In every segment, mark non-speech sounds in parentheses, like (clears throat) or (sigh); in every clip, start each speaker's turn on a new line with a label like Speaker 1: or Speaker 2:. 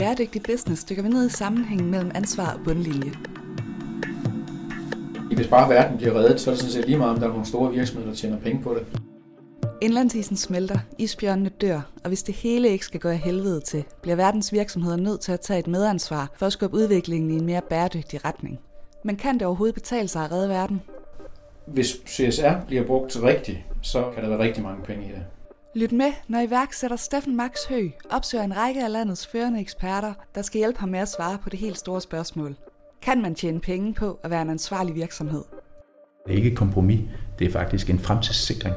Speaker 1: Bæredygtig Business dykker vi ned i sammenhængen mellem ansvar og bundlinje.
Speaker 2: Hvis bare verden bliver reddet, så er det sådan set lige meget, om der er nogle store virksomheder, der tjener penge på det.
Speaker 1: Indlandsisen smelter, isbjørnene dør, og hvis det hele ikke skal gå af helvede til, bliver verdens virksomheder nødt til at tage et medansvar for at skubbe udviklingen i en mere bæredygtig retning. Men kan det overhovedet betale sig at redde verden?
Speaker 2: Hvis CSR bliver brugt rigtigt, så kan der være rigtig mange penge i det.
Speaker 1: Lyt med, når iværksætter Steffen Max Hø opsøger en række af landets førende eksperter, der skal hjælpe ham med at svare på det helt store spørgsmål. Kan man tjene penge på at være en ansvarlig virksomhed?
Speaker 3: Det er ikke et kompromis, det er faktisk en fremtidssikring.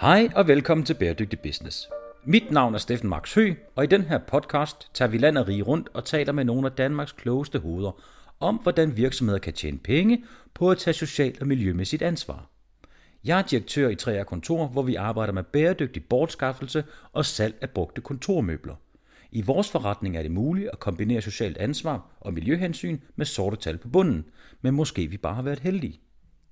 Speaker 4: Hej og velkommen til Bæredygtig Business. Mit navn er Steffen Max Hø, og i den her podcast tager vi land og rige rundt og taler med nogle af Danmarks klogeste hoveder om, hvordan virksomheder kan tjene penge på at tage socialt og miljømæssigt ansvar. Jeg er direktør i 3R Kontor, hvor vi arbejder med bæredygtig bortskaffelse og salg af brugte kontormøbler. I vores forretning er det muligt at kombinere socialt ansvar og miljøhensyn med sorte tal på bunden, men måske vi bare har været heldige.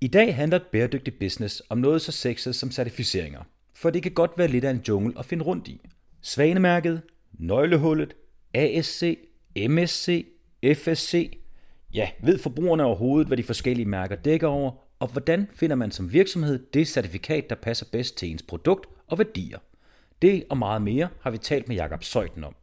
Speaker 4: I dag handler et bæredygtigt business om noget så sexet som certificeringer, for det kan godt være lidt af en jungle at finde rundt i. Svanemærket, nøglehullet, ASC, MSC, FSC. Ja, ved forbrugerne overhovedet, hvad de forskellige mærker dækker over, og hvordan finder man som virksomhed det certifikat, der passer bedst til ens produkt og værdier. Det og meget mere har vi talt med Jakob Søjten om.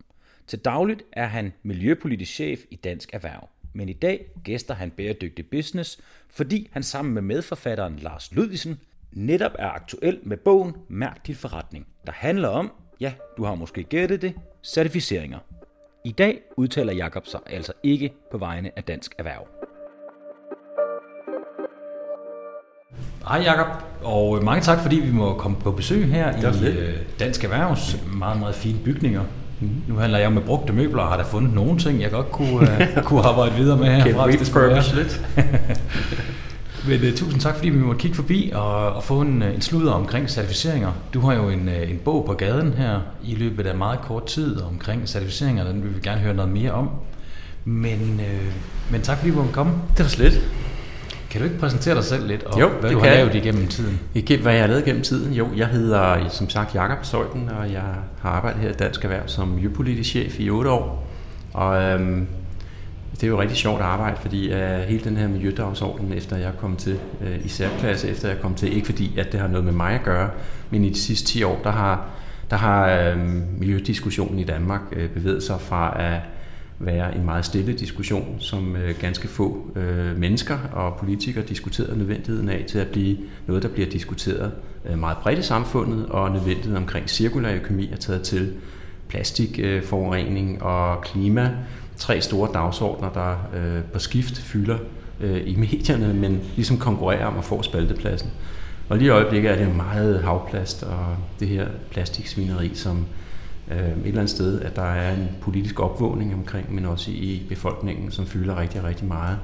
Speaker 4: Til dagligt er han miljøpolitisk chef i Dansk Erhverv. Men i dag gæster han Bæredygtig Business, fordi han sammen med medforfatteren Lars Ludvigsen netop er aktuel med bogen Mærk din forretning, der handler om, ja, du har måske gættet det, certificeringer. I dag udtaler Jakob sig altså ikke på vegne af Dansk Erhverv. Hej Jakob, og mange tak fordi vi må komme på besøg her i øh, Dansk Erhvervs meget, meget fine bygninger. Mm. Nu handler jeg med brugte møbler og har da fundet nogle ting, jeg godt kunne, uh, (laughs) kunne arbejde videre med her.
Speaker 3: Kan refurbish lidt? (laughs)
Speaker 4: Men uh, tusind tak, fordi vi måtte kigge forbi og, og få en, en sludder omkring certificeringer. Du har jo en, en bog på gaden her i løbet af meget kort tid omkring certificeringer, den vil vi gerne høre noget mere om. Men, uh, men tak fordi vi måtte komme.
Speaker 3: Det var slet.
Speaker 4: Kan du ikke præsentere dig selv lidt, og
Speaker 3: jo,
Speaker 4: hvad du har lavet igennem tiden?
Speaker 3: Igennem, hvad jeg har lavet igennem tiden? Jo, jeg hedder som sagt Jakob Søjden, og jeg har arbejdet her i Dansk Erhverv som miljøpolitisk chef i 8 år. Og øhm, det er jo rigtig sjovt arbejde, fordi uh, hele den her miljødagsorden, efter jeg kom til, uh, i særklasse efter jeg kom til, ikke fordi at det har noget med mig at gøre, men i de sidste 10 år, der har, der har uh, miljødiskussionen i Danmark uh, bevæget sig fra at uh, være en meget stille diskussion, som øh, ganske få øh, mennesker og politikere diskuterer nødvendigheden af, til at blive noget, der bliver diskuteret øh, meget bredt i samfundet, og nødvendigheden omkring cirkulær økonomi er taget til plastikforurening øh, og klima. Tre store dagsordner, der øh, på skift fylder øh, i medierne, men ligesom konkurrerer om at få spaltepladsen. Og lige i øjeblikket er det jo meget havplast og det her plastiksvineri, som øh, et eller andet sted, at der er en politisk opvågning omkring, men også i befolkningen, som fylder rigtig, rigtig meget.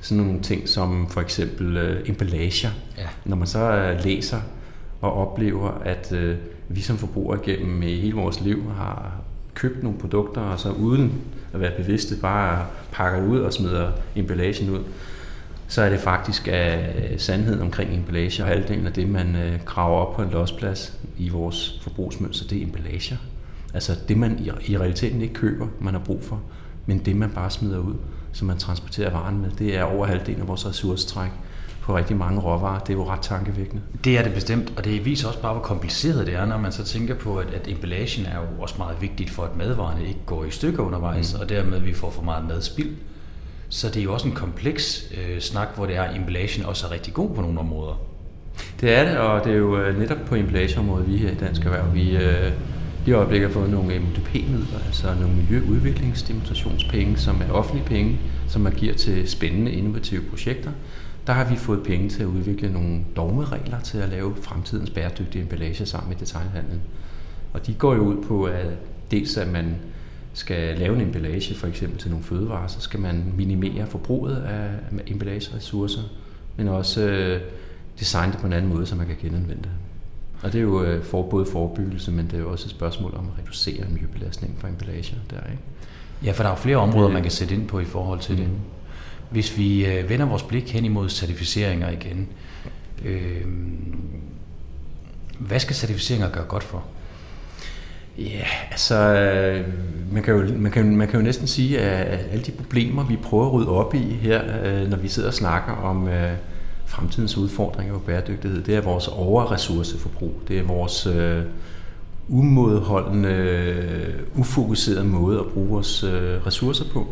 Speaker 3: Sådan nogle ting som for eksempel øh, emballager. Ja. Når man så øh, læser og oplever, at øh, vi som forbrugere gennem i hele vores liv har købt nogle produkter, og så uden at være bevidste, bare pakker det ud og smider emballagen ud, så er det faktisk af sandheden omkring emballage, og halvdelen af det, man øh, graver op på en losplads i vores forbrugsmønster, det er emballager. Altså det, man i, i realiteten ikke køber, man har brug for, men det, man bare smider ud, som man transporterer varen med, det er over halvdelen af vores ressourcetræk på rigtig mange råvarer. Det er jo ret tankevækkende.
Speaker 4: Det er det bestemt, og det viser også bare, hvor kompliceret det er, når man så tænker på, at, at emballagen er jo også meget vigtigt for, at madvarerne ikke går i stykker undervejs, mm. og dermed vi får for meget madspild. Så det er jo også en kompleks øh, snak, hvor det er, at emballagen også er rigtig god på nogle områder.
Speaker 3: Det er det, og det er jo øh, netop på emballageområdet, vi her i Dansk Erhverv, vi, øh, i øjeblikket har fået nogle MUDP-midler, altså nogle miljøudviklingsdemonstrationspenge, som er offentlige penge, som man giver til spændende, innovative projekter. Der har vi fået penge til at udvikle nogle dogmeregler til at lave fremtidens bæredygtige emballage sammen med detailhandlen. Og de går jo ud på, at dels at man skal lave en emballage for eksempel til nogle fødevarer, så skal man minimere forbruget af emballageressourcer, men også øh, designe det på en anden måde, så man kan genanvende det. Og det er jo øh, for, både forebyggelse, men det er jo også et spørgsmål om at reducere miljøbelastningen fra emballager der, ikke?
Speaker 4: Ja, for der er jo flere områder, man kan sætte ind på i forhold til mm. det. Hvis vi øh, vender vores blik hen imod certificeringer igen, øh, hvad skal certificeringer gøre godt for?
Speaker 3: Ja, altså, man kan, jo, man, kan, man kan jo næsten sige, at alle de problemer, vi prøver at rydde op i her, når vi sidder og snakker om fremtidens udfordringer på bæredygtighed, det er vores overressourceforbrug. Det er vores øh, umådeholdende, øh, ufokuserede måde at bruge vores øh, ressourcer på.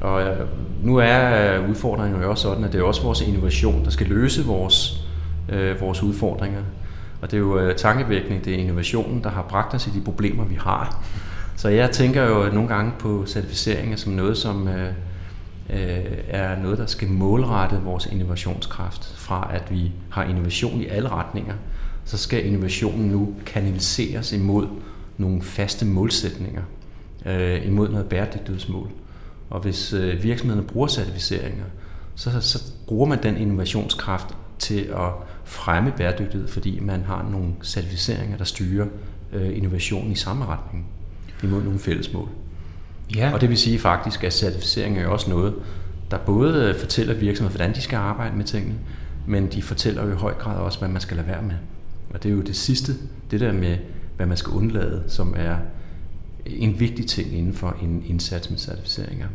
Speaker 3: Og øh, nu er øh, udfordringen jo også sådan, at det er også vores innovation, der skal løse vores, øh, vores udfordringer. Og det er jo øh, tankevækkende, det er innovationen, der har bragt os i de problemer, vi har. Så jeg tænker jo nogle gange på certificeringer som noget, som øh, øh, er noget, der skal målrette vores innovationskraft. Fra at vi har innovation i alle retninger, så skal innovationen nu kanaliseres imod nogle faste målsætninger, øh, imod noget bæredygtighedsmål. Og hvis øh, virksomhederne bruger certificeringer, så, så bruger man den innovationskraft til at fremme bæredygtighed, fordi man har nogle certificeringer, der styrer øh, innovation i samme retning imod nogle fælles mål. Ja. Og det vil sige faktisk, at certificering er også noget, der både fortæller virksomheder, hvordan de skal arbejde med tingene, men de fortæller jo i høj grad også, hvad man skal lade være med. Og det er jo det sidste, det der med, hvad man skal undlade, som er en vigtig ting inden for en indsats med certificeringer.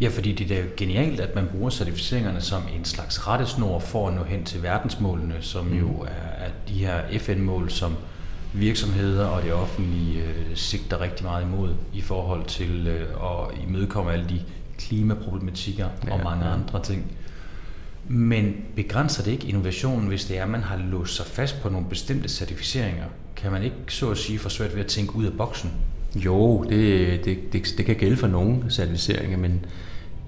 Speaker 4: Ja, fordi det er jo genialt, at man bruger certificeringerne som en slags rettesnor for at nå hen til verdensmålene, som jo mm. er, er de her FN-mål, som virksomheder og det offentlige øh, sigter rigtig meget imod i forhold til øh, at imødekomme alle de klimaproblematikker ja, og mange ja. andre ting. Men begrænser det ikke innovationen, hvis det er, at man har låst sig fast på nogle bestemte certificeringer? Kan man ikke så at sige få svært ved at tænke ud af boksen?
Speaker 3: Jo, det, det, det, det kan gælde for nogle certificeringer, men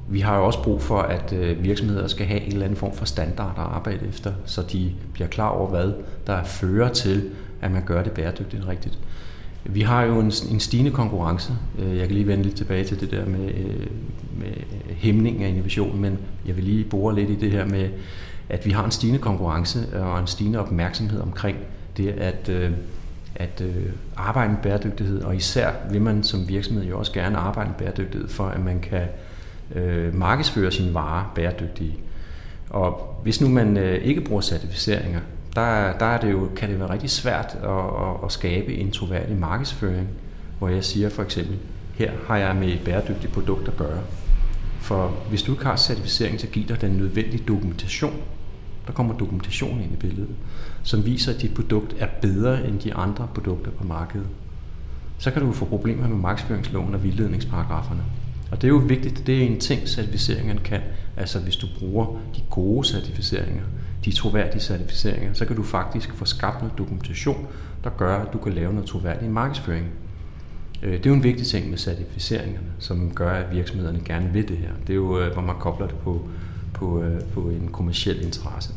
Speaker 3: vi har jo også brug for, at øh, virksomheder skal have en eller anden form for standard at arbejde efter, så de bliver klar over, hvad der fører til, at man gør det bæredygtigt rigtigt. Vi har jo en, en stigende konkurrence. Øh, jeg kan lige vende lidt tilbage til det der med, øh, med hæmning af innovation, men jeg vil lige bore lidt i det her med, at vi har en stigende konkurrence og en stigende opmærksomhed omkring det at, øh, at arbejde med bæredygtighed, og især vil man som virksomhed jo også gerne arbejde med bæredygtighed, for at man kan markedsføre sine varer bæredygtige. Og hvis nu man ikke bruger certificeringer, der, der er det jo, kan det være rigtig svært at, at, at skabe en troværdig markedsføring, hvor jeg siger for eksempel, her har jeg med et bæredygtigt produkt at gøre. For hvis du ikke har certificering, så giver dig den nødvendige dokumentation. Der kommer dokumentation ind i billedet, som viser, at dit produkt er bedre end de andre produkter på markedet. Så kan du få problemer med markedsføringsloven og vildledningsparagraferne. Og det er jo vigtigt, det er en ting, certificeringerne kan. Altså hvis du bruger de gode certificeringer, de troværdige certificeringer, så kan du faktisk få skabt noget dokumentation, der gør, at du kan lave noget troværdig markedsføring. Øh, det er jo en vigtig ting med certificeringerne, som gør, at virksomhederne gerne vil det her. Det er jo, øh, hvor man kobler det på, på, øh, på en kommersiel interesse.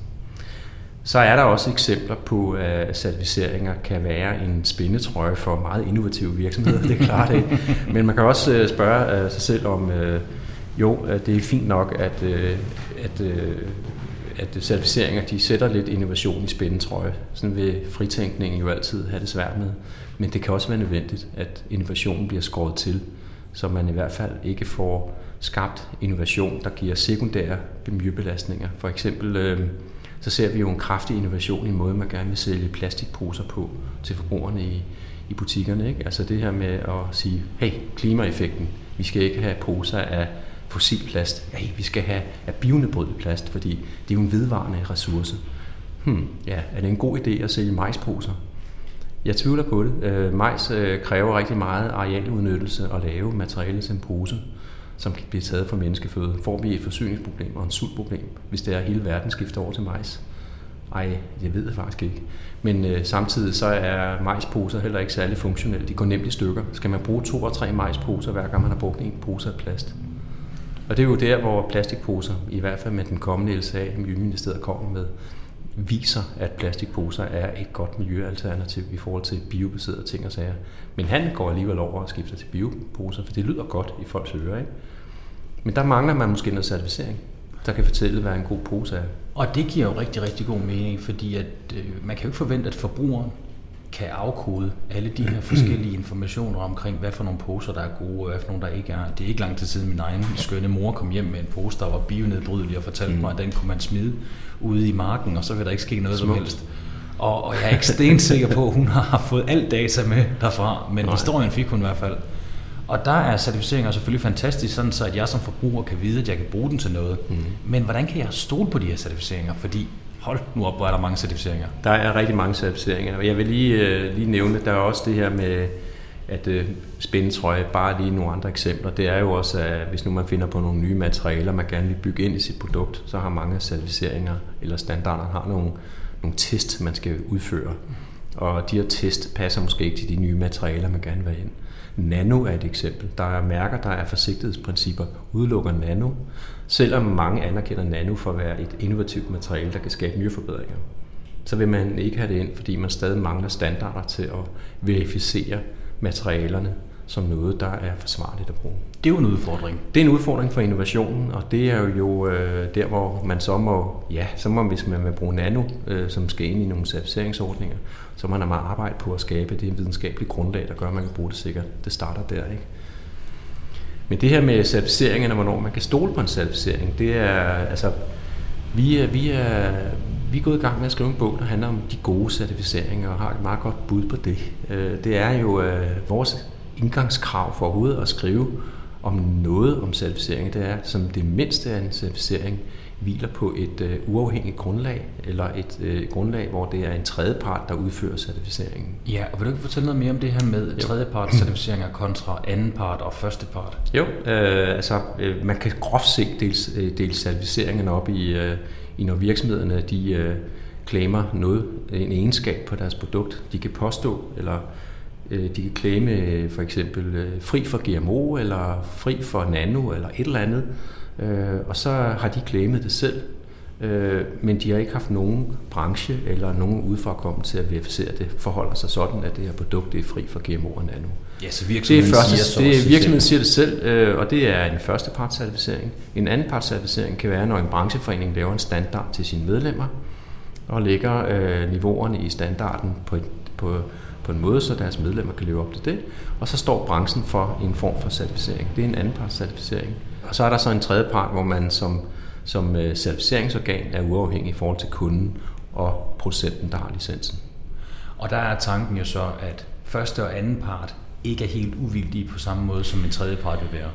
Speaker 3: Så er der også eksempler på, at certificeringer kan være en spændetrøje for meget innovative virksomheder, (laughs) det er klart ikke. Men man kan også spørge sig selv om, jo, det er fint nok, at, at at certificeringer de sætter lidt innovation i spændetrøje. Sådan vil fritænkningen jo altid have det svært med. Men det kan også være nødvendigt, at innovationen bliver skåret til, så man i hvert fald ikke får skabt innovation, der giver sekundære miljøbelastninger. For eksempel øh, så ser vi jo en kraftig innovation i måden, man gerne vil sælge plastikposer på til forbrugerne i, i butikkerne. Ikke? Altså det her med at sige, hey, klimaeffekten, vi skal ikke have poser af fossil plast. Hey, vi skal have af bionedbrydeligt plast, fordi det er jo en vedvarende ressource. Hmm, ja, er det en god idé at sælge majsposer? Jeg tvivler på det. Øh, majs øh, kræver rigtig meget arealudnyttelse og lave materiale som pose, som kan blive taget fra menneskeføde. Får vi et forsyningsproblem og en sultproblem, hvis det er hele verden skifter over til majs? Ej, jeg ved det faktisk ikke. Men øh, samtidig så er majsposer heller ikke særlig funktionelle. De går nemt i stykker. Skal man bruge to og tre majsposer, hver gang man har brugt en pose af plast? Og det er jo der, hvor plastikposer, i hvert fald med den kommende LSA, Miljøministeriet kommer med, viser, at plastikposer er et godt miljøalternativ i forhold til biobaserede ting og sager. Men han går alligevel over og skifter til bioposer, for det lyder godt i folks ører. Ikke? Men der mangler man måske noget certificering, der kan fortælle, hvad en god pose er.
Speaker 4: Og det giver jo rigtig, rigtig god mening, fordi at, øh, man kan jo ikke forvente, at forbrugeren kan afkode alle de her (clears throat) forskellige informationer omkring, hvad for nogle poser, der er gode, og hvad for nogle, der ikke er. Det er ikke lang tid siden, min egen skønne mor kom hjem med en pose, der var bionedbrydelig, og fortalte mm. mig, at den kunne man smide ude i marken, og så vil der ikke ske noget Smuk. som helst. Og, og jeg er ikke stensikker på, at hun har fået alt data med derfra, men Nej. historien fik hun i hvert fald. Og der er certificeringer selvfølgelig fantastisk, sådan så at jeg som forbruger kan vide, at jeg kan bruge den til noget. Mm. Men hvordan kan jeg stole på de her certificeringer? Fordi hold nu op, hvor er der mange certificeringer.
Speaker 3: Der er rigtig mange certificeringer, og jeg vil lige, øh, lige nævne, der er også det her med, at øh, spændetrøje, bare lige nogle andre eksempler, det er jo også, at hvis nu man finder på nogle nye materialer, man gerne vil bygge ind i sit produkt, så har mange certificeringer eller standarder har nogle, nogle test, man skal udføre. Og de her test passer måske ikke til de nye materialer, man gerne vil have ind. Nano er et eksempel. Der er mærker, der er forsigtighedsprincipper, udelukker nano, selvom mange anerkender nano for at være et innovativt materiale, der kan skabe nye forbedringer. Så vil man ikke have det ind, fordi man stadig mangler standarder til at verificere materialerne som noget, der er forsvarligt at bruge.
Speaker 4: Det er jo en udfordring.
Speaker 3: Det er en udfordring for innovationen, og det er jo øh, der, hvor man så må, ja, så må hvis man vil bruge nano, øh, som skal ind i nogle certificeringsordninger, så man må arbejde på at skabe det videnskabelige grundlag, der gør, at man kan bruge det sikkert. Det starter der, ikke? Men det her med certificeringen, og hvornår man kan stole på en certificering, det er, altså, vi er, vi er, vi er gået i gang med at skrive en bog, der handler om de gode certificeringer, og har et meget godt bud på det. Øh, det er jo øh, vores indgangskrav for overhovedet at skrive om noget om certificering, det er som det mindste af en certificering hviler på et øh, uafhængigt grundlag, eller et øh, grundlag, hvor det er en tredjepart, der udfører certificeringen.
Speaker 4: Ja, og vil du ikke fortælle noget mere om det her med tredjepart (clears throat) certificeringer kontra anden part og første part?
Speaker 3: Jo, øh, altså øh, man kan groft set dele, øh, dele certificeringerne op i, øh, i når virksomhederne de øh, claimer noget, en egenskab på deres produkt, de kan påstå, eller de kan claime øh, for eksempel øh, fri for GMO, eller fri for nano, eller et eller andet. Og så har de claimet det selv, men de har ikke haft nogen branche eller nogen udefra til at verificere det. Forholder sig sådan, at det her produkt er fri for GMO og nano.
Speaker 4: Ja, så virksomheden
Speaker 3: det er første, siger, det, virksomheden siger det selv, og det er en første certificering. En anden certificering kan være, når en brancheforening laver en standard til sine medlemmer, og lægger øh, niveauerne i standarden på, på på en måde, så deres medlemmer kan leve op til det. Og så står branchen for en form for certificering. Det er en anden part certificering. Og så er der så en tredje part, hvor man som, som øh, certificeringsorgan er uafhængig i forhold til kunden og producenten, der har licensen.
Speaker 4: Og der er tanken jo så, at første og anden part ikke er helt uvildige på samme måde, som en tredje part vil være.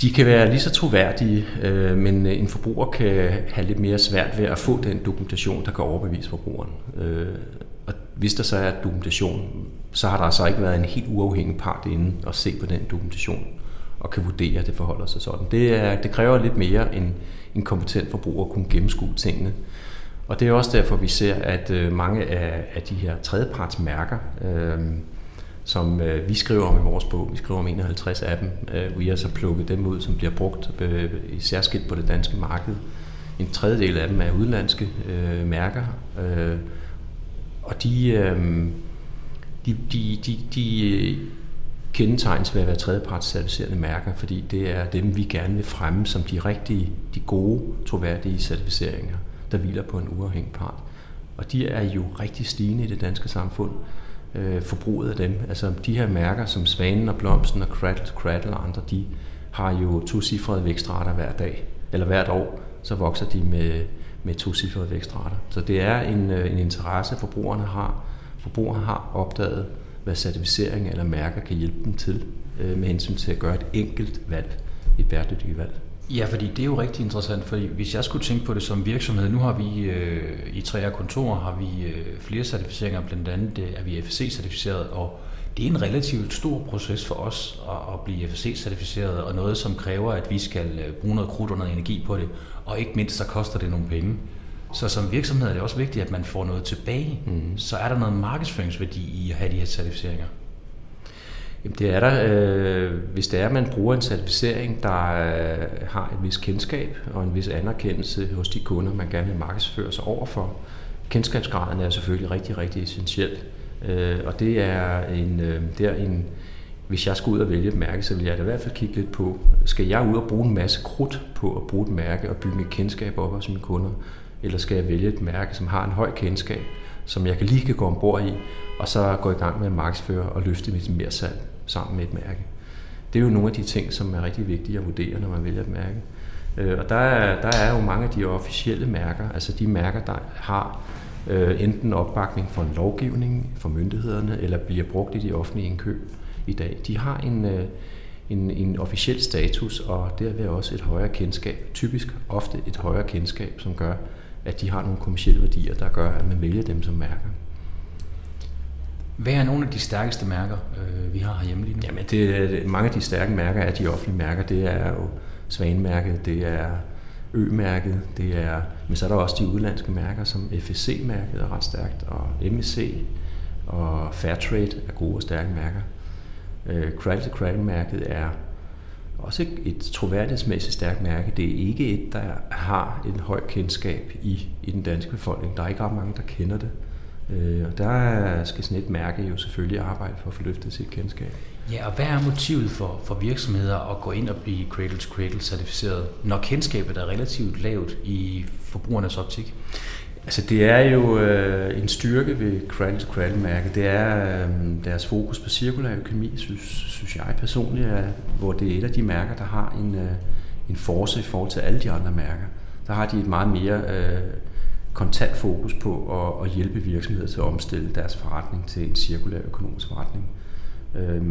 Speaker 3: De kan være lige så troværdige, øh, men en forbruger kan have lidt mere svært ved at få den dokumentation, der kan overbevise forbrugeren. Øh, og hvis der så er dokumentation, så har der altså ikke været en helt uafhængig part inde og se på den dokumentation og kan vurdere, at det forholder sig sådan. Det, er, det kræver lidt mere end en kompetent forbruger at kunne gennemskue tingene. Og det er også derfor, vi ser, at øh, mange af, af de her tredjepartsmærker, øh, som øh, vi skriver om i vores bog, vi skriver om 51 af dem, øh, vi har så plukket dem ud, som bliver brugt øh, i særskilt på det danske marked. En tredjedel af dem er udenlandske øh, mærker, øh, og de, øh, de, de, de, de øh, kendetegnes ved at være tredjeparts certificerede mærker, fordi det er dem, vi gerne vil fremme som de rigtige, de gode, troværdige certificeringer, der hviler på en uafhængig part. Og de er jo rigtig stigende i det danske samfund, øh, forbruget af dem. Altså de her mærker som Svanen og Blomsten og Cradle, Cradle og andre, de har jo to cifrede vækstrater hver dag, eller hvert år, så vokser de med med tocifrede vækstrater. Så det er en, øh, en interesse, forbrugerne har. Forbrugerne har opdaget, hvad certificering eller mærker kan hjælpe dem til øh, med hensyn til at gøre et enkelt valg, et bæredygtigt valg.
Speaker 4: Ja, fordi det er jo rigtig interessant, fordi hvis jeg skulle tænke på det som virksomhed, nu har vi øh, i tre kontorer har vi øh, flere certificeringer, blandt andet øh, er vi FSC-certificeret, og det er en relativt stor proces for os at, at blive FSC-certificeret, og noget, som kræver, at vi skal øh, bruge noget krudt og noget energi på det, og ikke mindst, så koster det nogle penge. Så som virksomhed er det også vigtigt, at man får noget tilbage. Mm. Så er der noget markedsføringsværdi i at have de her certificeringer?
Speaker 3: Jamen det er der. Øh, hvis det er, at man bruger en certificering, der øh, har et vis kendskab og en vis anerkendelse hos de kunder, man gerne vil markedsføre sig overfor. Kendskabsgraden er selvfølgelig rigtig, rigtig essentiel. Øh, og det er en, øh, det er en, hvis jeg skulle ud og vælge et mærke, så vil jeg da i hvert fald kigge lidt på, skal jeg ud og bruge en masse krudt på at bruge et mærke og bygge et kendskab op hos mine kunder, eller skal jeg vælge et mærke, som har en høj kendskab, som jeg kan lige kan gå ombord i, og så gå i gang med at markedsføre og løfte mit mere salg sammen med et mærke. Det er jo nogle af de ting, som er rigtig vigtige at vurdere, når man vælger et mærke. Øh, og der er, der er jo mange af de officielle mærker, altså de mærker, der har øh, enten opbakning for en lovgivning for myndighederne, eller bliver brugt i de offentlige indkøb i dag. De har en, øh, en, en officiel status, og derved også et højere kendskab, typisk ofte et højere kendskab, som gør, at de har nogle kommersielle værdier, der gør, at man vælger dem som mærker.
Speaker 4: Hvad er nogle af de stærkeste mærker, øh, vi har herhjemme lige nu?
Speaker 3: Jamen, det, mange af de stærke mærker er de offentlige mærker. Det er jo Svanemærket, det er Ø-mærket, det er, men så er der også de udlandske mærker, som FSC-mærket er ret stærkt, og MSC og Fairtrade er gode og stærke mærker. Øh, Cradle to Cradle-mærket er også et, et troværdighedsmæssigt stærkt mærke. Det er ikke et, der har en høj kendskab i, i den danske befolkning. Der er ikke ret mange, der kender det. Øh, og der skal sådan et mærke jo selvfølgelig arbejde for at få løftet sit kendskab.
Speaker 4: Ja, og hvad er motivet for, for virksomheder at gå ind og blive Cradle to Cradle certificeret, når kendskabet er relativt lavt i forbrugernes optik?
Speaker 3: Altså det er jo øh, en styrke ved Cradle to Cradle mærket. Det er øh, deres fokus på cirkulær økonomi, synes, synes jeg personligt, er, hvor det er et af de mærker, der har en, øh, en force i forhold til alle de andre mærker. Der har de et meget mere øh, kontant fokus på at, at hjælpe virksomheder til at omstille deres forretning til en cirkulær økonomisk forretning. Øh,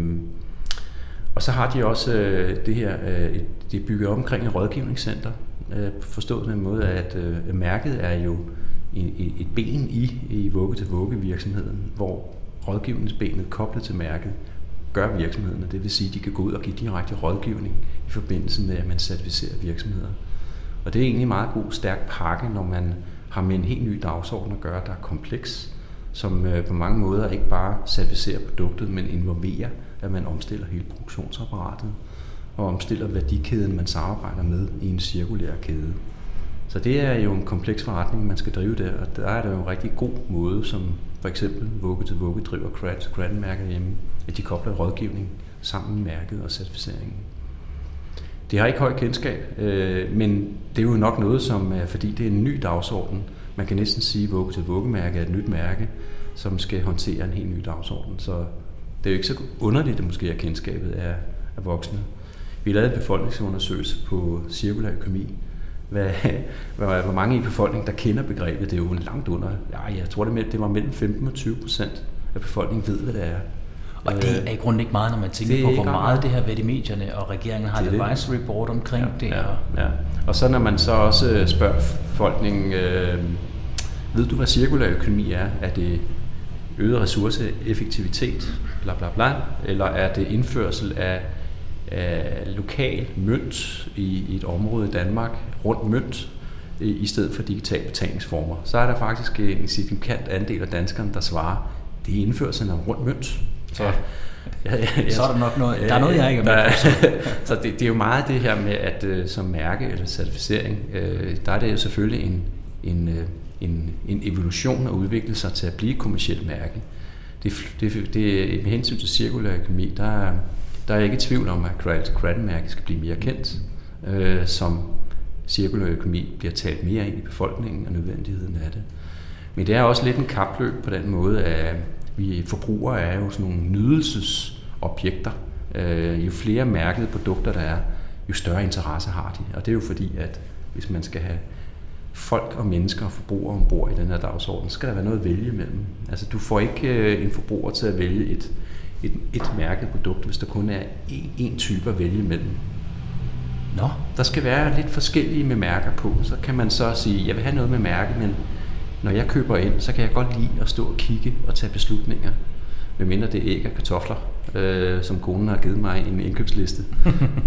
Speaker 3: og så har de også øh, det her, øh, det bygger omkring et rådgivningscenter, øh, forstået på den måde, at øh, mærket er jo et, et ben i, i vugge til vugge virksomheden, hvor rådgivningsbenet koblet til mærket gør virksomheden, det vil sige, at de kan gå ud og give direkte rådgivning i forbindelse med, at man certificerer virksomheder. Og det er egentlig en meget god, stærk pakke, når man har med en helt ny dagsorden at gøre, der er kompleks, som øh, på mange måder ikke bare certificerer produktet, men involverer, at man omstiller hele produktionsapparatet og omstiller værdikæden, man samarbejder med i en cirkulær kæde. Så det er jo en kompleks forretning, man skal drive der, og der er det jo en rigtig god måde, som for eksempel Vugge til Vugge driver Krat, Krat-mærket hjemme, at de kobler rådgivning sammen med mærket og certificeringen. Det har ikke høj kendskab, øh, men det er jo nok noget, som er, fordi det er en ny dagsorden. Man kan næsten sige, at Vugge til Vugge-mærket er et nyt mærke, som skal håndtere en helt ny dagsorden. Så det er jo ikke så underligt, at måske er kendskabet af, af voksne. Vi lavet en befolkningsundersøgelse på cirkulær økonomi, hvad, hvad, hvor mange i befolkningen, der kender begrebet. Det er jo langt under. Ja, jeg tror, det, det var mellem 15 og 20 procent af befolkningen ved, hvad det er.
Speaker 4: Og det er i grunden ikke meget, når man tænker på, hvor meget det her ved i medierne, og regeringen har et advisory board omkring ja, det.
Speaker 3: Ja, ja. Og så når man så også øh, spørger befolkningen, øh, ved du, hvad cirkulær økonomi er? Er det øget ressourceeffektivitet, bla bla bla, eller er det indførsel af, af lokal mønt i, i et område i Danmark, rundt mønt, i, stedet for digitale betalingsformer? Så er der faktisk en signifikant andel af danskerne, der svarer, det er indførelsen af rundt mønt.
Speaker 4: Så, ja, (laughs) ja, ja, så er der nok noget, der er noget, jeg ikke er med på. (laughs)
Speaker 3: Så, det, det er jo meget det her med, at uh, som mærke eller certificering, uh, der er det jo selvfølgelig en, en, uh, en, en evolution at udvikle sig til at blive et kommersielt mærke. Det, det, det, med hensyn til cirkulær økonomi, der der er ikke tvivl om, at Cradle-mærket skal blive mere kendt, øh, som cirkulær økonomi bliver talt mere ind i befolkningen og nødvendigheden af det. Men det er også lidt en kapløb på den måde, at vi forbrugere er jo sådan nogle nydelsesobjekter. Øh, jo flere mærkede produkter der er, jo større interesse har de. Og det er jo fordi, at hvis man skal have folk og mennesker og forbrugere ombord i den her dagsorden, så skal der være noget at vælge imellem. Altså du får ikke øh, en forbruger til at vælge et, et, et mærket produkt, hvis der kun er én type at vælge imellem. Nå, der skal være lidt forskellige med mærker på. Så kan man så sige, jeg vil have noget med mærke, men når jeg køber ind, så kan jeg godt lide at stå og kigge og tage beslutninger. Medmindre det er æg og kartofler, øh, som konen har givet mig en indkøbsliste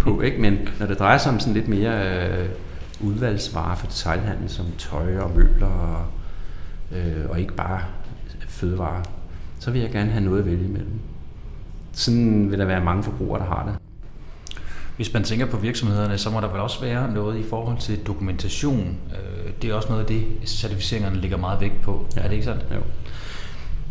Speaker 3: på. (laughs) Ikke? Men når det drejer sig om sådan lidt mere øh, udvalgsvarer for detaljhandel, som tøj og møbler, og, øh, og ikke bare fødevarer, så vil jeg gerne have noget at vælge imellem. Sådan vil der være mange forbrugere, der har det.
Speaker 4: Hvis man tænker på virksomhederne, så må der vel også være noget i forhold til dokumentation. Øh, det er også noget af det, certificeringerne ligger meget vægt på. Ja. Er det ikke sandt?
Speaker 3: Jo.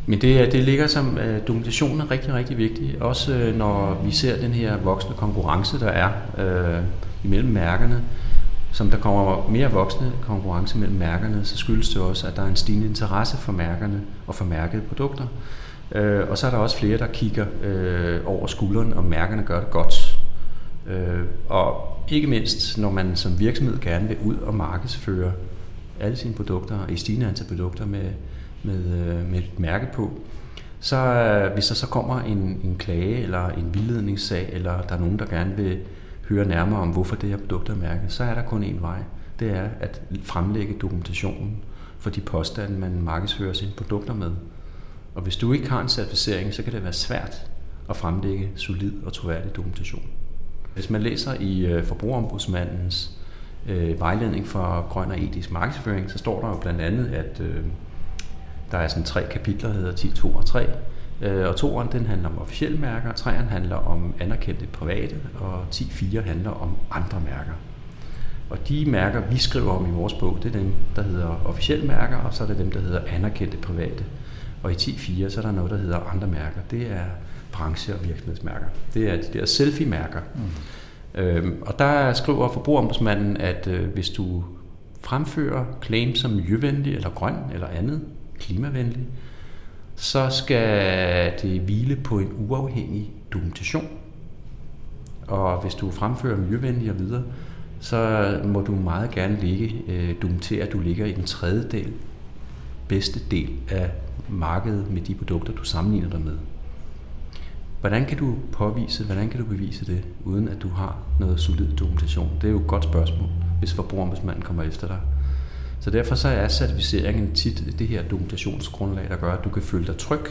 Speaker 3: Men det, det ligger som, øh, dokumentationen er rigtig, rigtig vigtig. Også øh, når vi ser den her voksne konkurrence, der er øh, imellem mærkerne. Som der kommer mere voksne konkurrence mellem mærkerne, så skyldes det også, at der er en stigende interesse for mærkerne og for mærkede produkter. Øh, og så er der også flere, der kigger øh, over skulderen, om mærkerne gør det godt. Øh, og ikke mindst, når man som virksomhed gerne vil ud og markedsføre alle sine produkter, i stigende antal produkter med, med, øh, med et mærke på, så øh, hvis der så kommer en, en klage eller en vildledningssag, eller der er nogen, der gerne vil høre nærmere om, hvorfor det her produkt er mærket, så er der kun én vej. Det er at fremlægge dokumentationen for de påstande, man markedsfører sine produkter med. Og hvis du ikke har en certificering, så kan det være svært at fremlægge solid og troværdig dokumentation. Hvis man læser i øh, Forbrugerombudsmandens øh, vejledning for grøn og etisk markedsføring, så står der jo blandt andet, at øh, der er sådan tre kapitler, der hedder 10, 2 og 3. Øh, og toeren den handler om officielle mærker, treeren handler om anerkendte private, og 10.4 handler om andre mærker. Og de mærker, vi skriver om i vores bog, det er dem, der hedder officielle mærker, og så er det dem, der hedder anerkendte private. Og i 10.4, så er der noget, der hedder andre mærker. Det er branche- og virksomhedsmærker. Det er de der selfie-mærker. Mm. Øhm, og der skriver forbrugerombudsmanden, at øh, hvis du fremfører claim som miljøvenlig eller grøn eller andet, klimavenlig, så skal det hvile på en uafhængig dokumentation. Og hvis du fremfører miljøvenlig og videre, så må du meget gerne ligge, øh, dokumentere, at du ligger i den tredje del, bedste del af markedet med de produkter, du sammenligner dig med. Hvordan kan du påvise, hvordan kan du bevise det, uden at du har noget solid dokumentation? Det er jo et godt spørgsmål, hvis forbrugerombudsmanden kommer efter dig. Så derfor så er certificeringen tit det her dokumentationsgrundlag, der gør, at du kan føle dig tryg,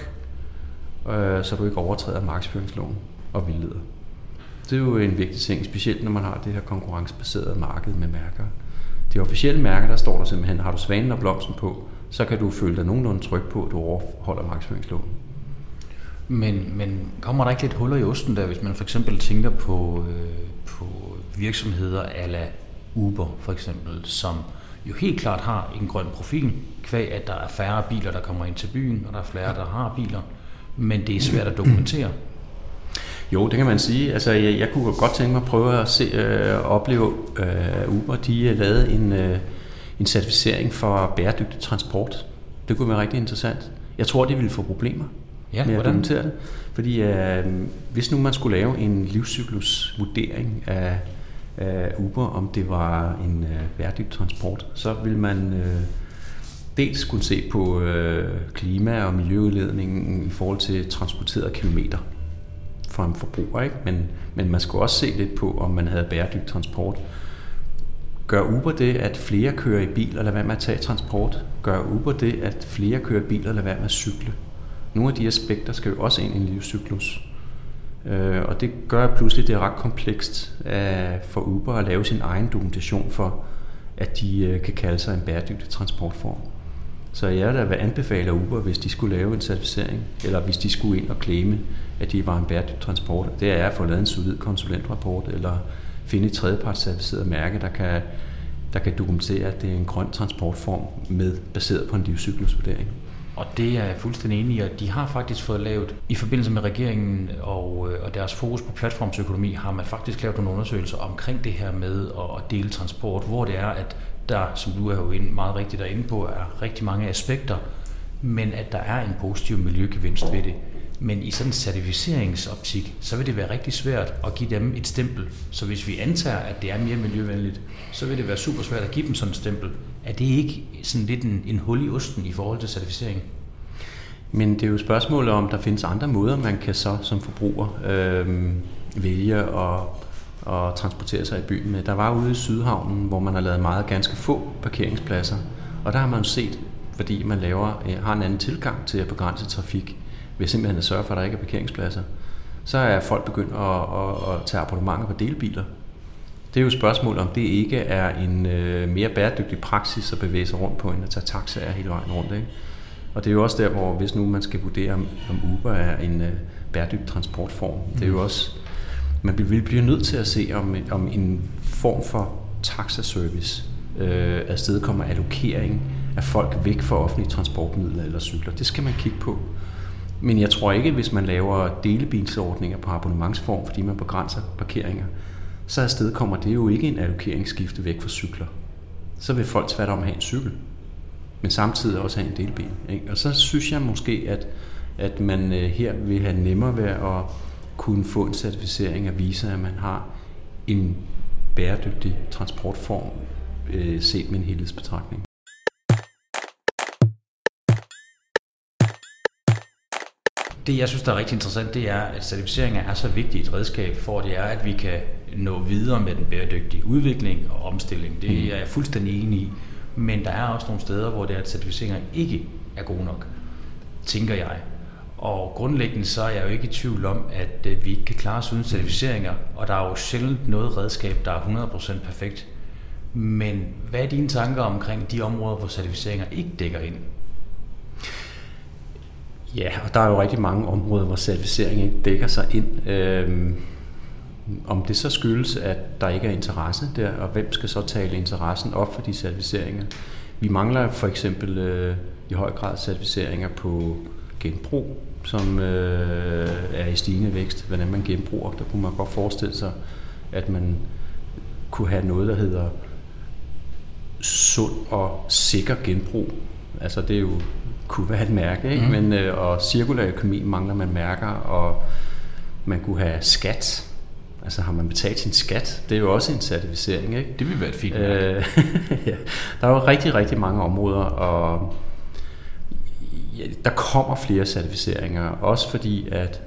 Speaker 3: øh, så du ikke overtræder markedsføringsloven og vildleder. Det er jo en vigtig ting, specielt når man har det her konkurrencebaserede marked med mærker. De officielle mærker, der står der simpelthen, har du svanen og blomsten på, så kan du føle dig nogenlunde tryg på, at du overholder markedsføringsloven.
Speaker 4: Men, men kommer der ikke lidt huller i osten der, hvis man for eksempel tænker på, øh, på virksomheder ala Uber for eksempel, som jo helt klart har en grøn profil, kvæg at der er færre biler, der kommer ind til byen, og der er flere, der har biler, men det er svært at dokumentere.
Speaker 3: Jo, det kan man sige. Altså, jeg, jeg kunne godt tænke mig at prøve at se, øh, opleve øh, Uber. De har lavet en, øh, en certificering for bæredygtig transport. Det kunne være rigtig interessant. Jeg tror, de ville få problemer
Speaker 4: Ja,
Speaker 3: med at
Speaker 4: hvordan?
Speaker 3: dokumentere det. Fordi øh, hvis nu man skulle lave en livscyklusvurdering af, af Uber, om det var en øh, bæredygtig transport, så vil man øh, dels skulle se på øh, klima- og miljøudledningen i forhold til transporterede kilometer fra en forbruger, ikke? Men, men man skulle også se lidt på, om man havde bæredygtig transport. Gør Uber det, at flere kører i bil og lader være med at tage transport? Gør Uber det, at flere kører i bil og lader være med at cykle? Nogle af de aspekter skal jo også ind i en livscyklus. Øh, og det gør pludselig, det er ret komplekst at, for Uber at lave sin egen dokumentation for, at de øh, kan kalde sig en bæredygtig transportform. Så jeg der vil anbefale Uber, hvis de skulle lave en certificering, eller hvis de skulle ind og claime, at de var en bæredygtig transport, det er at få lavet en solid konsulentrapport, eller finde et tredjepartscertificeret mærke, der kan, der kan dokumentere, at det er en grøn transportform med, baseret på en livscyklusvurdering.
Speaker 4: Og det er jeg fuldstændig enig i, og de har faktisk fået lavet, i forbindelse med regeringen og, øh, og deres fokus på platformsøkonomi, har man faktisk lavet nogle undersøgelser omkring det her med at, at dele transport, hvor det er, at der, som du er jo meget rigtigt derinde på, er rigtig mange aspekter, men at der er en positiv miljøgevinst ved det. Men i sådan en certificeringsoptik, så vil det være rigtig svært at give dem et stempel. Så hvis vi antager, at det er mere miljøvenligt, så vil det være super svært at give dem sådan et stempel. Er det ikke sådan lidt en, en hul i osten i forhold til certificering?
Speaker 3: Men det er jo spørgsmålet om, der findes andre måder, man kan så som forbruger øh, vælge at, at transportere sig i byen med. Der var ude i Sydhavnen, hvor man har lavet meget ganske få parkeringspladser, og der har man jo set, fordi man laver, øh, har en anden tilgang til at begrænse trafik, ved simpelthen at sørge for, at der ikke er parkeringspladser, så er folk begyndt at, at, at tage abonnementer på delbiler. Det er jo et spørgsmål, om det ikke er en øh, mere bæredygtig praksis at bevæge sig rundt på, end at tage taxaer hele vejen rundt. Ikke? Og det er jo også der, hvor hvis nu man skal vurdere, om, om Uber er en øh, bæredygtig transportform, det er jo også, man vil blive nødt til at se, om, om en form for taxaservice øh, afstedkommer allokering af folk væk fra offentlige transportmidler eller cykler. Det skal man kigge på. Men jeg tror ikke, hvis man laver delebilsordninger på abonnementsform, fordi man begrænser parkeringer, så afstedkommer det jo ikke en allokeringsskifte væk fra cykler. Så vil folk tværtom have en cykel, men samtidig også have en delbil. Ikke? Og så synes jeg måske, at, at man øh, her vil have nemmere ved at kunne få en certificering og vise, at man har en bæredygtig transportform øh, set med en helhedsbetragtning.
Speaker 4: Det, jeg synes, der er rigtig interessant, det er, at certificeringer er så vigtigt et redskab for, det er, at vi kan nå videre med den bæredygtige udvikling og omstilling. Det mm. er jeg fuldstændig enig i. Men der er også nogle steder, hvor det er, at certificeringer ikke er gode nok, tænker jeg. Og grundlæggende så er jeg jo ikke i tvivl om, at øh, vi ikke kan klare os uden certificeringer, og der er jo sjældent noget redskab, der er 100% perfekt. Men hvad er dine tanker omkring de områder, hvor certificeringer ikke dækker ind?
Speaker 3: Ja, og der er jo rigtig mange områder, hvor certificering ikke dækker sig ind. Øhm, om det så skyldes, at der ikke er interesse der, og hvem skal så tale interessen op for de certificeringer? Vi mangler for eksempel øh, i høj grad certificeringer på genbrug, som øh, er i stigende vækst. Hvordan man genbruger, der kunne man godt forestille sig, at man kunne have noget, der hedder sund og sikker genbrug. Altså det er jo kunne være et mærke, ikke? Mm. Men, øh, og cirkulær økonomi mangler man mærker, og man kunne have skat. Altså har man betalt sin skat? Det er jo også en certificering, ikke?
Speaker 4: Det vil være et fint mærke. Øh, (laughs)
Speaker 3: ja. Der er jo rigtig, rigtig mange områder, og ja, der kommer flere certificeringer, også fordi at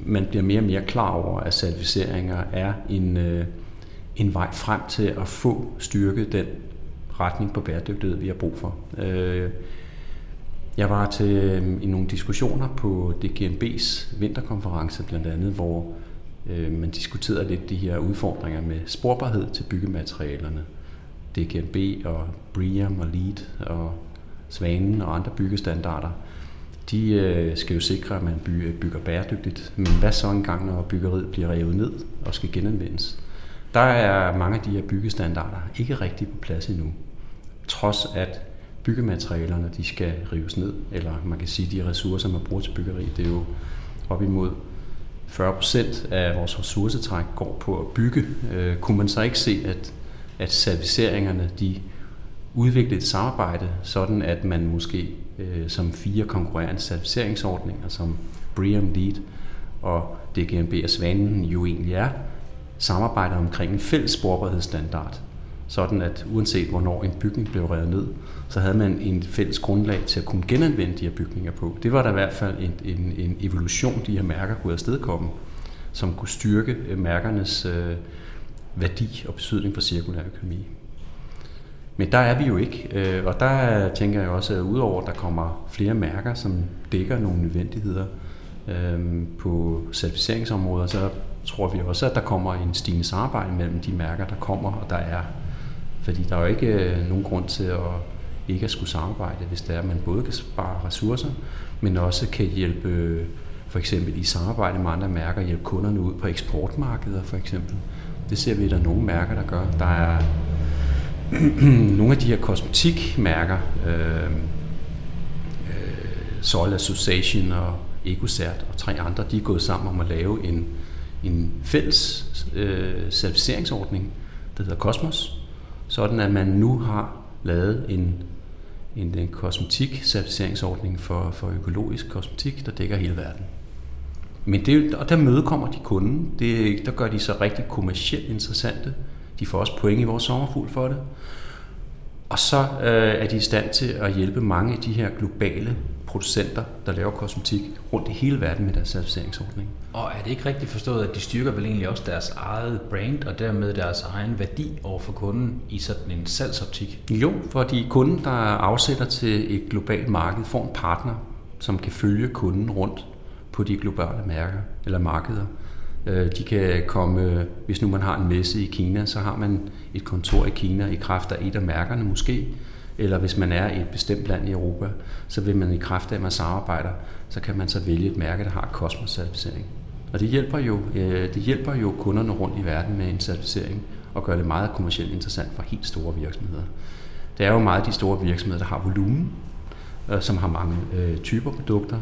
Speaker 3: man bliver mere og mere klar over, at certificeringer er en, øh, en vej frem til at få styrket den retning på bæredygtighed, vi har brug for. Øh, jeg var til øh, i nogle diskussioner på DGNB's vinterkonference blandt andet, hvor øh, man diskuterede lidt de her udfordringer med sporbarhed til byggematerialerne. DGNB og BREEAM og LEED og Svanen og andre byggestandarder, de øh, skal jo sikre, at man bygger bæredygtigt. Men hvad så engang, når byggeriet bliver revet ned og skal genanvendes? Der er mange af de her byggestandarder ikke rigtig på plads endnu. Trods at byggematerialerne de skal rives ned, eller man kan sige, de ressourcer, man bruger til byggeri, det er jo op imod 40 procent af vores ressourcetræk går på at bygge. Øh, kunne man så ikke se, at, at serviceringerne de udvikle et samarbejde, sådan at man måske øh, som fire konkurrerende certificeringsordninger, som Briam Lead og DGMB og Svanen jo egentlig er, samarbejder omkring en fælles sporbarhedsstandard, sådan at uanset hvornår en bygning blev revet ned, så havde man en fælles grundlag til at kunne genanvende de her bygninger på. Det var der i hvert fald en, en, en evolution, de her mærker kunne afstedkomme, som kunne styrke øh, mærkernes øh, værdi og betydning for cirkulær økonomi. Men der er vi jo ikke, øh, og der tænker jeg også, at udover at der kommer flere mærker, som dækker nogle nødvendigheder øh, på certificeringsområder, så tror vi også, at der kommer en stigende samarbejde mellem de mærker, der kommer og der er. Fordi der er jo ikke øh, nogen grund til at ikke at skulle samarbejde, hvis det er, at man både kan spare ressourcer, men også kan hjælpe øh, for eksempel i samarbejde med andre mærker, hjælpe kunderne ud på eksportmarkeder for eksempel. Det ser vi, at der er nogle mærker, der gør. Der er (clears throat) nogle af de her kosmetikmærker, øh, øh, Soil Association og EcoCert og tre andre, de er gået sammen om at lave en, en fælles øh, certificeringsordning, der hedder Cosmos, sådan at man nu har lavet en, en, en kosmetik-certificeringsordning for, for økologisk kosmetik, der dækker hele verden. Men det, og der mødekommer de kunden. Det, der gør de så rigtig kommercielt interessante. De får også point i vores sommerfugl for det. Og så øh, er de i stand til at hjælpe mange af de her globale producenter, der laver kosmetik rundt i hele verden med deres certificeringsordning.
Speaker 4: Og er det ikke rigtigt forstået, at de styrker vel egentlig også deres eget brand og dermed deres egen værdi over for kunden i sådan en salgsoptik?
Speaker 3: Jo, fordi kunden, der afsætter til et globalt marked, får en partner, som kan følge kunden rundt på de globale mærker eller markeder. Øh, de kan komme, hvis nu man har en messe i Kina, så har man et kontor i Kina i kraft af et af mærkerne måske, eller hvis man er i et bestemt land i Europa, så vil man i kraft af, at man samarbejder, så kan man så vælge et mærke, der har kosmos-certificering. Og det hjælper, jo, øh, det hjælper jo kunderne rundt i verden med en certificering og gør det meget kommercielt interessant for helt store virksomheder. Det er jo meget de store virksomheder, der har volumen, øh, som har mange øh, typer produkter.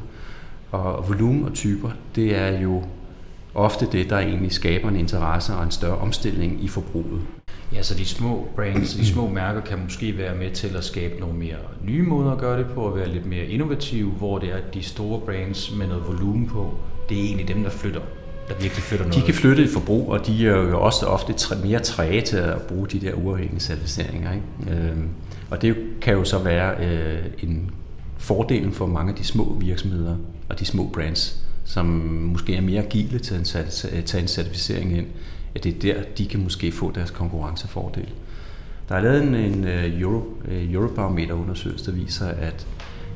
Speaker 3: Og volumen og typer, det er jo ofte det, der egentlig skaber en interesse og en større omstilling i forbruget.
Speaker 4: Ja, så de små brands, de små mærker kan måske være med til at skabe nogle mere nye måder at gøre det på, og være lidt mere innovative, hvor det er de store brands med noget volumen på, det er egentlig dem, der flytter der virkelig flytter noget.
Speaker 3: De kan flytte et forbrug, og de er jo også ofte mere træge til at bruge de der uafhængige certificeringer. Ikke? Øhm, og det kan jo så være øh, en fordel for mange af de små virksomheder og de små brands, som måske er mere agile til at tage en certificering ind, at det er der, de kan måske få deres konkurrencefordel. Der er lavet en, en øh, Euro, øh, Eurobarometer-undersøgelse, der viser, at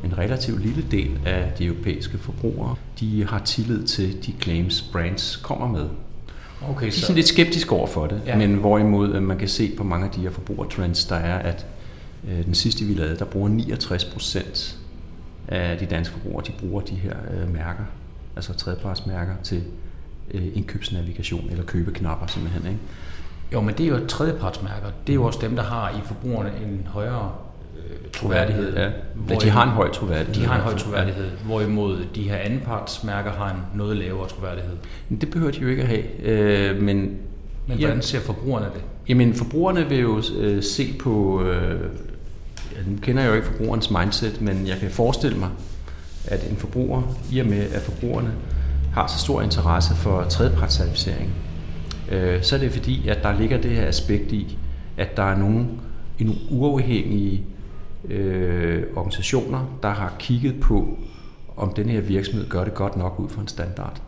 Speaker 3: en relativt lille del af de europæiske forbrugere, de har tillid til de claims brands kommer med. Okay, de er sådan lidt skeptiske over for det, ja. men hvorimod man kan se på mange af de her forbrugertrends, der er, at øh, den sidste vi lavede, der bruger 69 procent af de danske forbrugere, de bruger de her øh, mærker, altså tredjepartsmærker til øh, indkøbsnavigation eller købeknapper simpelthen. Ikke?
Speaker 4: Jo, men det er jo tredjepartsmærker. Det er jo også dem, der har i forbrugerne en højere øh, troværdighed.
Speaker 3: Ja. ja, de har en høj troværdighed.
Speaker 4: De har en høj troværdighed, ja. hvorimod de her andenpartsmærker har en noget lavere troværdighed.
Speaker 3: Det behøver de jo ikke at have. Øh, men
Speaker 4: men hvordan ser forbrugerne det?
Speaker 3: Jamen, forbrugerne vil jo øh, se på... Øh, nu kender jeg jo ikke forbrugerens mindset, men jeg kan forestille mig, at en forbruger, i og med at forbrugerne har så stor interesse for tredjepartscertificering, øh, så er det fordi, at der ligger det her aspekt i, at der er nogle, nogle uafhængige øh, organisationer, der har kigget på, om den her virksomhed gør det godt nok ud for en standard.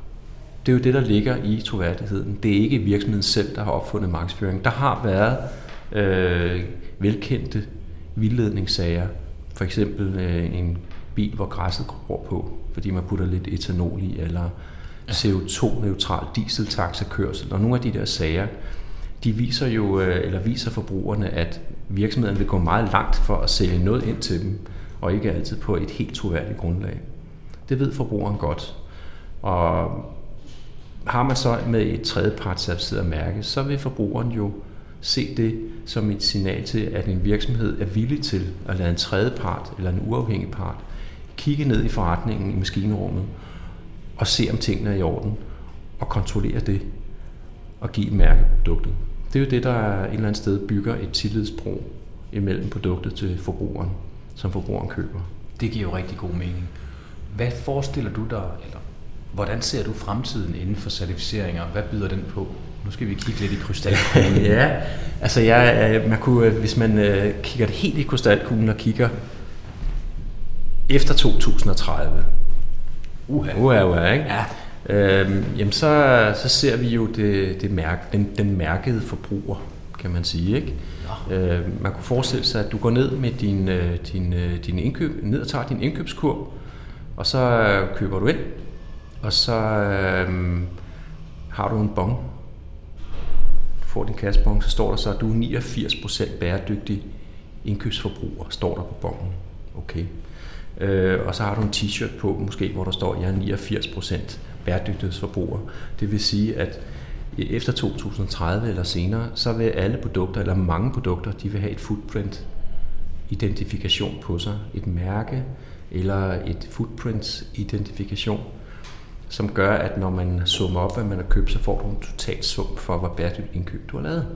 Speaker 3: Det er jo det, der ligger i troværdigheden. Det er ikke virksomheden selv, der har opfundet markedsføring. Der har været øh, velkendte vildledningssager. For eksempel øh, en bil, hvor græsset gror på, fordi man putter lidt etanol i, eller CO2-neutral dieseltaxakørsel. Og nogle af de der sager, de viser jo, øh, eller viser forbrugerne, at virksomheden vil gå meget langt for at sælge noget ind til dem, og ikke altid på et helt troværdigt grundlag. Det ved forbrugeren godt. Og har man så med et tredjepartscertificeret mærke, så vil forbrugeren jo se det som et signal til, at en virksomhed er villig til at lade en tredje part eller en uafhængig part kigge ned i forretningen i maskinrummet og se, om tingene er i orden, og kontrollere det og give et mærke på produktet. Det er jo det, der er et eller andet sted bygger et tillidsbro imellem produktet til forbrugeren, som forbrugeren køber.
Speaker 4: Det giver jo rigtig god mening. Hvad forestiller du dig, eller hvordan ser du fremtiden inden for certificeringer? Hvad byder den på? Nu skal vi kigge lidt i krystalkuglen. (laughs)
Speaker 3: ja, altså jeg, man kunne, hvis man øh, kigger det helt i krystalkuglen og kigger efter 2030,
Speaker 4: Uha.
Speaker 3: Uha, uha, ikke? Ja. Øhm, jamen så, så ser vi jo det, det mærke, den, den mærkede forbruger, kan man sige. Ikke? Ja. Øh, man kunne forestille sig, at du går ned med din, øh, din, øh, din indkøb, ned og tager din indkøbskurv, og så køber du ind, og så øh, har du en bong. Du får din kassebong, så står der så, at du er 89% bæredygtig indkøbsforbruger, står der på bongen. Okay. Øh, og så har du en t-shirt på, måske, hvor der står, at jeg er 89% bæredygtighedsforbruger. Det vil sige, at efter 2030 eller senere, så vil alle produkter, eller mange produkter, de vil have et footprint identifikation på sig. Et mærke eller et footprint identifikation, som gør, at når man summer op, hvad man har købt, så får du en total sum for, hvor bæredygtigt indkøb du har lavet.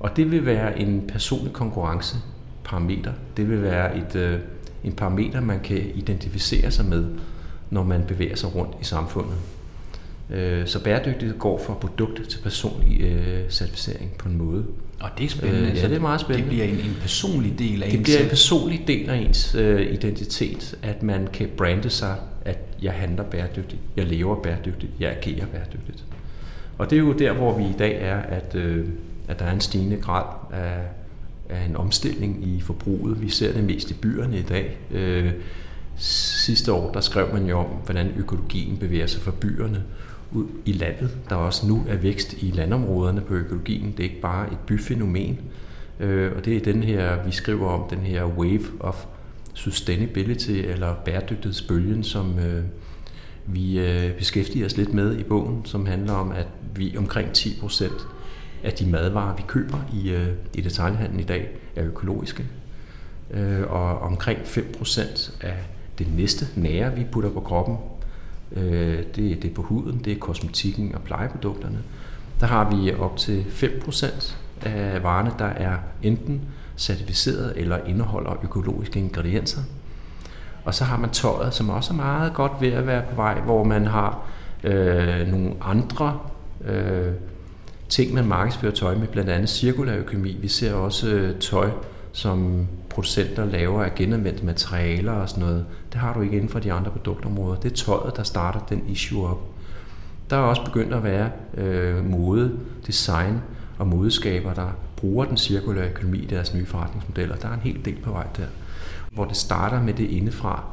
Speaker 3: Og det vil være en personlig konkurrenceparameter. Det vil være et, øh, en parameter, man kan identificere sig med, når man bevæger sig rundt i samfundet. Øh, så bæredygtighed går fra produkt til personlig øh, certificering på en måde.
Speaker 4: Og det er spændende.
Speaker 3: Øh, ja, det er meget spændende.
Speaker 4: Det bliver en, en personlig del af
Speaker 3: det ens... Det bliver en personlig del af ens øh, identitet, at man kan brande sig, at jeg handler bæredygtigt, jeg lever bæredygtigt, jeg agerer bæredygtigt. Og det er jo der, hvor vi i dag er, at, øh, at der er en stigende grad af af en omstilling i forbruget. Vi ser det mest i byerne i dag. Øh, sidste år der skrev man jo om, hvordan økologien bevæger sig fra byerne ud i landet. Der også nu er vækst i landområderne på økologien. Det er ikke bare et byfænomen. Øh, og det er den her, vi skriver om, den her wave of sustainability, eller bæredygtighedsbølgen, som øh, vi øh, beskæftiger os lidt med i bogen, som handler om, at vi omkring 10 procent at de madvarer, vi køber i, øh, i detaljhandlen i dag, er økologiske. Øh, og omkring 5% af det næste nære, vi putter på kroppen, øh, det, det er på huden, det er kosmetikken og plejeprodukterne. Der har vi op til 5% af varerne, der er enten certificeret eller indeholder økologiske ingredienser. Og så har man tøjet, som også er meget godt ved at være på vej, hvor man har øh, nogle andre øh, ting, man markedsfører tøj med, blandt andet cirkulær økonomi. Vi ser også øh, tøj, som producenter laver af genanvendte materialer og sådan noget, det har du ikke inden for de andre produktområder. Det er tøjet, der starter den issue op. Der er også begyndt at være øh, mode, design og modeskaber, der bruger den cirkulære økonomi i deres nye forretningsmodeller. Der er en hel del på vej der, hvor det starter med det indefra,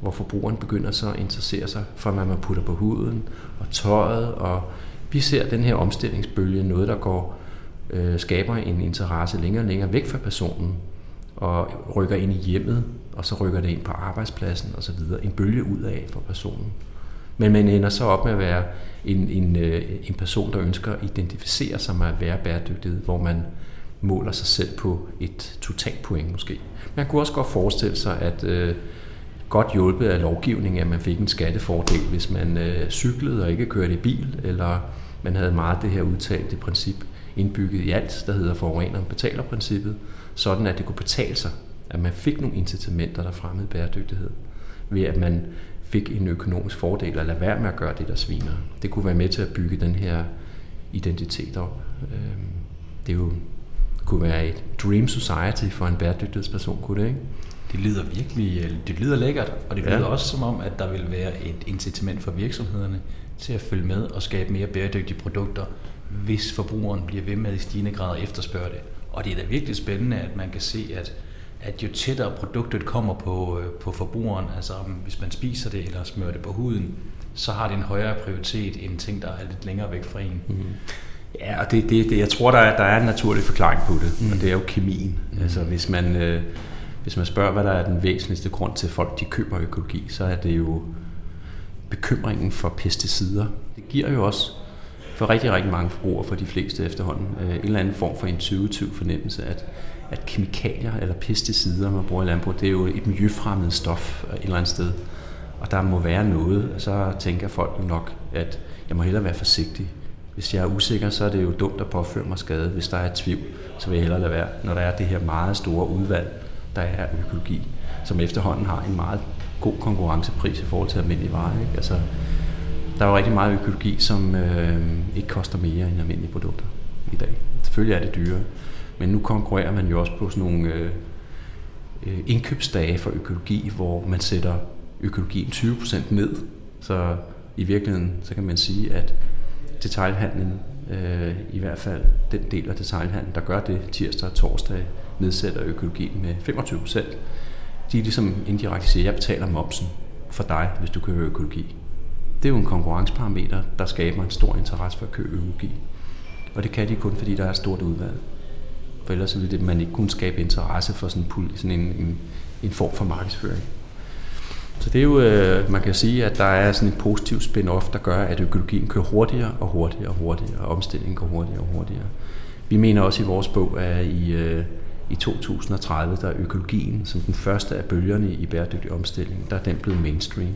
Speaker 3: hvor forbrugeren begynder så at interessere sig for, hvad man putter på huden og tøjet. Og vi ser den her omstillingsbølge, noget der går øh, skaber en interesse længere og længere væk fra personen, og rykker ind i hjemmet, og så rykker det ind på arbejdspladsen osv. En bølge ud af for personen. Men man ender så op med at være en, en, øh, en person, der ønsker at identificere sig med at være bæredygtig, hvor man måler sig selv på et totalt point måske. Man kunne også godt forestille sig, at øh, godt hjulpet af lovgivningen, at man fik en skattefordel, hvis man øh, cyklede og ikke kørte i bil, eller man havde meget det her udtalte princip indbygget i alt, der hedder forurener betaler princippet, sådan at det kunne betale sig, at man fik nogle incitamenter, der fremmede bæredygtighed, ved at man fik en økonomisk fordel at lade være med at gøre det, der sviner. Det kunne være med til at bygge den her identitet op. Øhm, det er jo, kunne være et dream society for en bæredygtighedsperson, kunne det ikke?
Speaker 4: Det lyder virkelig øh, det lyder lækkert, og det lyder ja. også som om, at der vil være et incitament for virksomhederne til at følge med og skabe mere bæredygtige produkter, hvis forbrugeren bliver ved med i stigende grad at efterspørge det. Og det er da virkelig spændende, at man kan se, at, at jo tættere produktet kommer på, øh, på forbrugeren, altså hvis man spiser det eller smører det på huden, så har det en højere prioritet end ting, der er lidt længere væk fra en. Mm.
Speaker 3: Ja, og det, det, det, jeg tror, der er, der er en naturlig forklaring på det, mm. og det er jo kemien. Mm. Altså hvis man, øh, hvis man spørger, hvad der er den væsentligste grund til, at folk de køber økologi, så er det jo bekymringen for pesticider. Det giver jo også for rigtig, rigtig mange forbrugere, for de fleste efterhånden, øh, en eller anden form for intuitiv fornemmelse, at, at kemikalier eller pesticider, man bruger i landbrug, det er jo et miljøfremmed stof et eller andet sted. Og der må være noget, og så tænker folk nok, at jeg må hellere være forsigtig. Hvis jeg er usikker, så er det jo dumt at påføre mig skade. Hvis der er tvivl, så vil jeg hellere lade være, når der er det her meget store udvalg, der er økologi, som efterhånden har en meget god konkurrencepris i forhold til almindelige varer. Ikke? Altså, der er jo rigtig meget økologi, som øh, ikke koster mere end almindelige produkter i dag. Selvfølgelig er det dyre, men nu konkurrerer man jo også på sådan nogle øh, øh indkøbsdage for økologi, hvor man sætter økologien 20% ned. Så i virkeligheden, så kan man sige, at detaljhandlen, øh, i hvert fald den del af detaljhandlen, der gør det tirsdag og torsdag, nedsætter økologien med 25%. De ligesom indirekte siger, jeg betaler momsen for dig, hvis du køber økologi det er jo en konkurrenceparameter, der skaber en stor interesse for at købe økologi. Og det kan de kun, fordi der er et stort udvalg. For ellers ville det, man ikke kunne skabe interesse for sådan, sådan en, en, en form for markedsføring. Så det er jo, øh, man kan sige, at der er sådan en positiv spin-off, der gør, at økologien kører hurtigere og hurtigere og hurtigere, og omstillingen går hurtigere og hurtigere. Vi mener også i vores bog, at i, øh, i 2030, der er økologien som den første af bølgerne i bæredygtig omstilling, der er den blevet mainstream.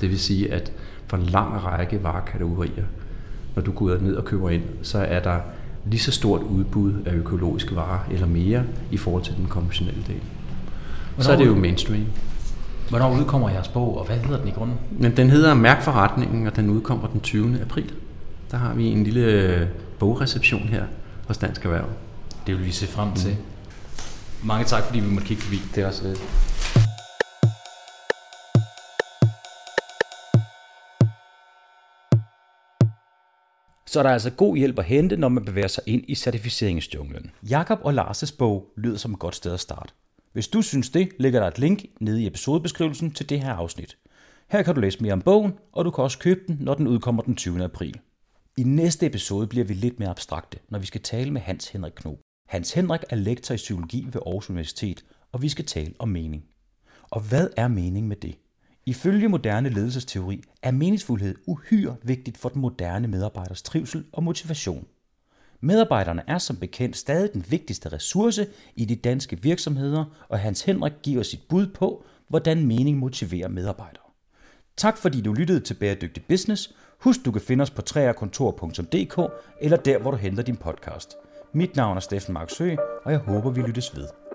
Speaker 3: Det vil sige, at for en lang række varekategorier. Når du går ned og køber ind, så er der lige så stort udbud af økologiske varer, eller mere, i forhold til den konventionelle del. Hvornår så er det jo mainstream.
Speaker 4: Hvornår udkommer jeres bog, og hvad hedder den i grunden?
Speaker 3: Men den hedder Mærkforretningen, og den udkommer den 20. april. Der har vi en lille bogreception her hos Dansk Erhverv.
Speaker 4: Det vil vi se frem til. Mm. Mange tak, fordi vi måtte kigge forbi.
Speaker 3: Det er også lidt.
Speaker 4: så er der altså god hjælp at hente, når man bevæger sig ind i certificeringsjunglen. Jakob og Lars' bog lyder som et godt sted at starte. Hvis du synes det, ligger der et link nede i episodebeskrivelsen til det her afsnit. Her kan du læse mere om bogen, og du kan også købe den, når den udkommer den 20. april. I næste episode bliver vi lidt mere abstrakte, når vi skal tale med Hans Henrik Knob. Hans Henrik er lektor i psykologi ved Aarhus Universitet, og vi skal tale om mening. Og hvad er mening med det? Ifølge moderne ledelsesteori er meningsfuldhed uhyre vigtigt for den moderne medarbejders trivsel og motivation. Medarbejderne er som bekendt stadig den vigtigste ressource i de danske virksomheder, og Hans Henrik giver sit bud på, hvordan mening motiverer medarbejdere. Tak fordi du lyttede til Bæredygtig Business. Husk, du kan finde os på træerkontor.dk eller der, hvor du henter din podcast. Mit navn er Steffen Marksø, og jeg håber, vi lyttes ved.